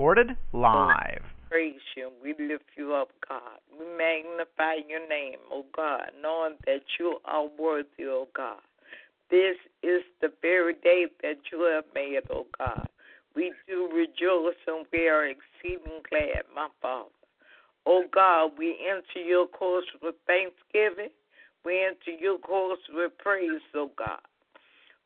Recorded live praise you. We lift you up, God. We magnify your name, O God, knowing that you are worthy, O God. This is the very day that you have made, O God. We do rejoice and we are exceeding glad, my Father. O God, we enter your course with thanksgiving. We enter your course with praise, O God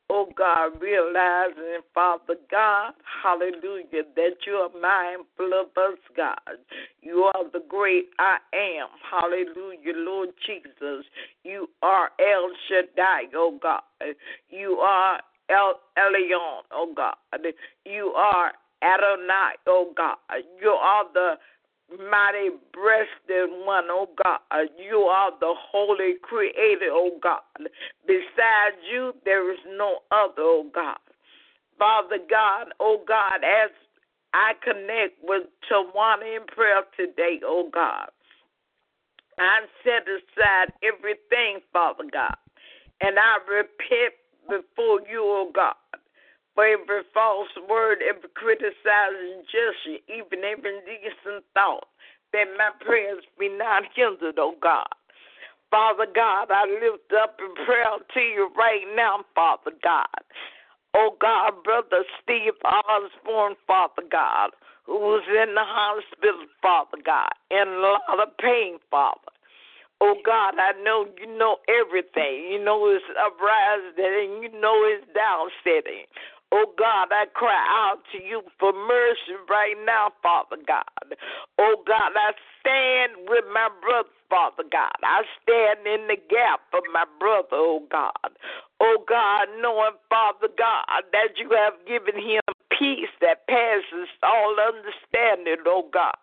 oh God, realizing, Father God, hallelujah, that you are mindful of us, God. You are the great I am, hallelujah, Lord Jesus. You are El Shaddai, oh God. You are El Elyon, oh God. You are Adonai, oh God. You are the mighty breasted one, oh God. You are the holy creator, oh God. Besides you, there is no other, oh God. Father God, oh God, as I connect with Tawana in prayer today, oh God, I set aside everything, Father God, and I repent before you, oh God for every false word, every criticizing gesture, even every indecent thought, that my prayers be not hindered, oh God. Father God, I lift up in prayer to you right now, Father God. Oh God, Brother Steve Osborne, Father God, who's in the hospital, Father God, in a lot of pain, Father. Oh God, I know you know everything. You know his uprising and you know his downsetting. Oh God, I cry out to you for mercy right now, Father God. Oh God, I stand with my brother, Father God. I stand in the gap for my brother, oh God. Oh God, knowing, Father God, that you have given him peace that passes all understanding, oh God.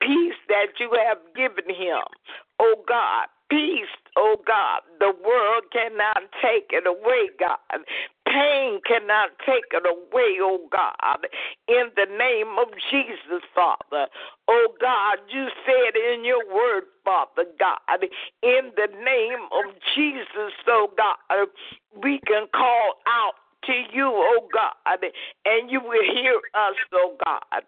Peace that you have given him, oh God peace, oh God. The world cannot take it away, God. Pain cannot take it away, oh God. In the name of Jesus, Father. Oh God, you said in your word, Father God, in the name of Jesus, oh God, we can call out to you, oh God, and you will hear us, oh God.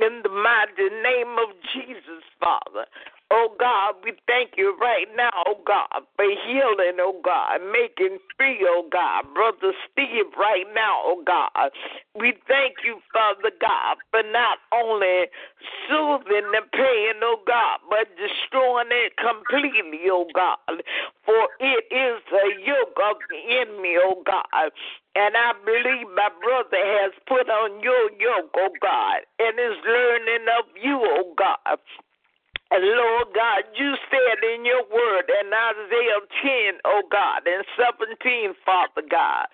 In the mighty name of Jesus, Father. Oh God, we thank you right now, oh God, for healing, oh God, making free, oh God. Brother Steve, right now, oh God. We thank you, Father God, for not only soothing the pain, oh God, but destroying it completely, oh God. For it is the yoke of the enemy, oh God. And I believe my brother has put on your yoke, oh God, and is learning of you, oh God. And Lord God, you said in your word in Isaiah 10, oh God, and 17, Father God,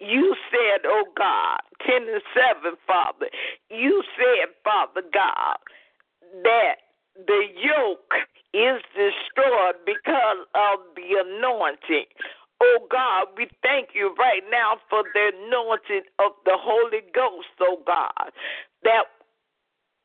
you said, oh God, 10 and 7, Father, you said, Father God, that the yoke is destroyed because of the anointing. Oh God, we thank you right now for the anointing of the Holy Ghost, oh God, that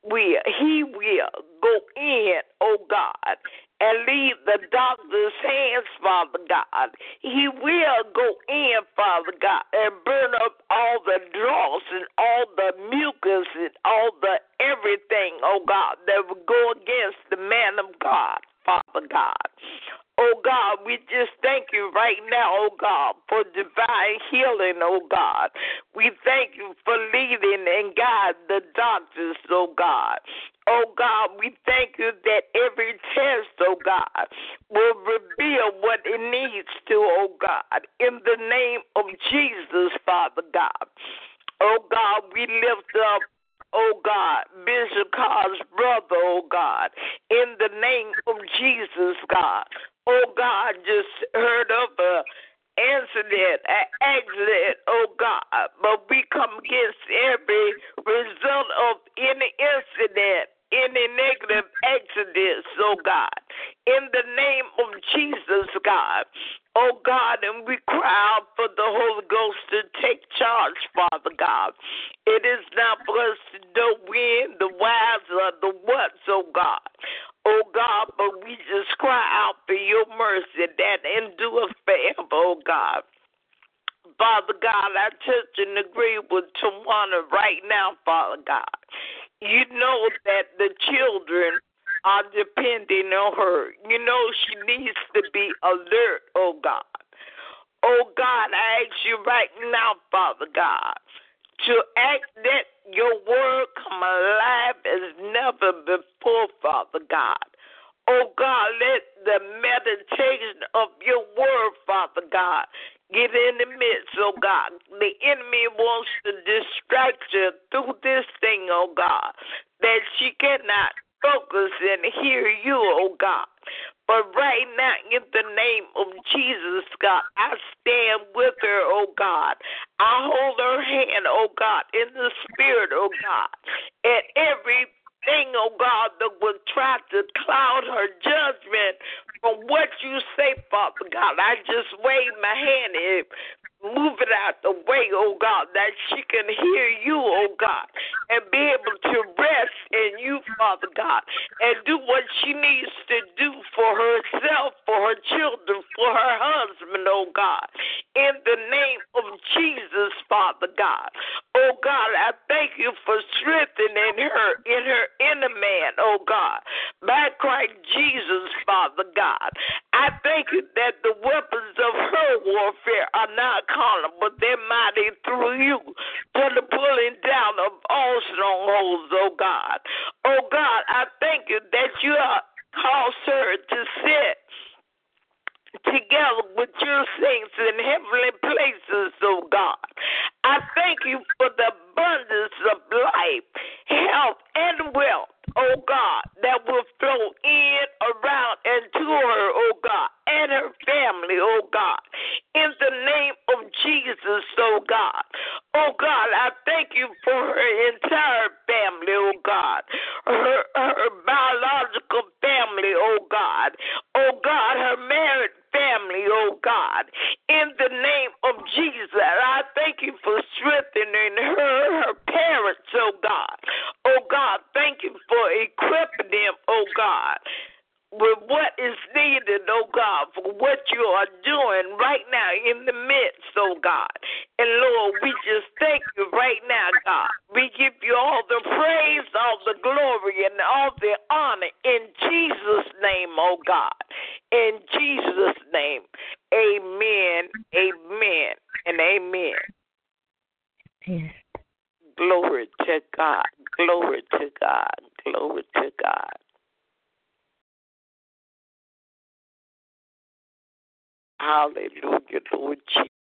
will, he will go in, oh God, and leave the doctor's hands, Father God. He will go in, Father God, and burn up all the dross and all the mucus and all the everything, oh God, that will go against the man of God, Father God. Oh God, we just thank you right now, oh God, for divine healing, oh God. We thank you for leading and guiding the doctors, oh God. Oh God, we thank you that every test, oh God, will reveal what it needs to, oh God. In the name of Jesus, Father God. Oh God, we lift up oh God, Bishop Carr's brother, oh God, in the name of Jesus, God. Oh God, just heard of a incident, an accident, oh God, but we come against every result of any incident, any negative accidents, oh God, in the name of Jesus, God. Oh God, and we cry out for the Holy Ghost to take charge, Father God. It is not for us to know when, the whys, or the whats, oh God. Oh God, but we just cry out for your mercy that endures forever, oh God. Father God, I touch and agree with Tawana right now, Father God. You know that the children are depending on her. You know she needs to be alert, oh God. Oh God, I ask you right now, Father God, to act that your word come alive as never before, Father God. Oh God, let the meditation of your word, Father God, get in the midst, oh God. The enemy wants to distract her through this thing, oh God, that she cannot focus and hear you, oh God. But right now, in the name of Jesus, God, I stand with her, oh God. I hold her hand, oh God, in the spirit, oh God. And everything, oh God, that would try to cloud her judgment from what you say, Father God, I just wave my hand and Move it out the way, oh God, that she can hear you, oh God, and be able to rest in you, Father God, and do what she needs to do for herself, for her children, for her husband, oh God. In the name of Jesus, Father God. Oh God, I thank you for strengthening her in her inner man, oh God. By Christ Jesus, Father God. I thank you that the weapons of her warfare are not carnal, but they're mighty through you to the pulling down of all strongholds, oh God. Oh God, I thank you that you have caused her to sit together with your saints in heavenly places, oh God. I thank you for the abundance of life, health, and wealth, oh God, that will flow in, around, and to her, oh God, and her family, oh God. In the name of Jesus, oh God. Oh God, I oh God. In the name of Jesus, I thank you for strengthening her, her parents, oh God. Oh God, thank you for equipping them, oh God with what is needed, oh God, for what you are doing right now in the midst, oh God. And Lord, we just thank you right now, God. We give you all the praise, all the glory, and all the honor in Jesus' name, oh God. In Jesus' name, amen, amen, and amen. Yes. Glory to God. Glory to God. Glory to God. Hallelujah, Lord Jesus.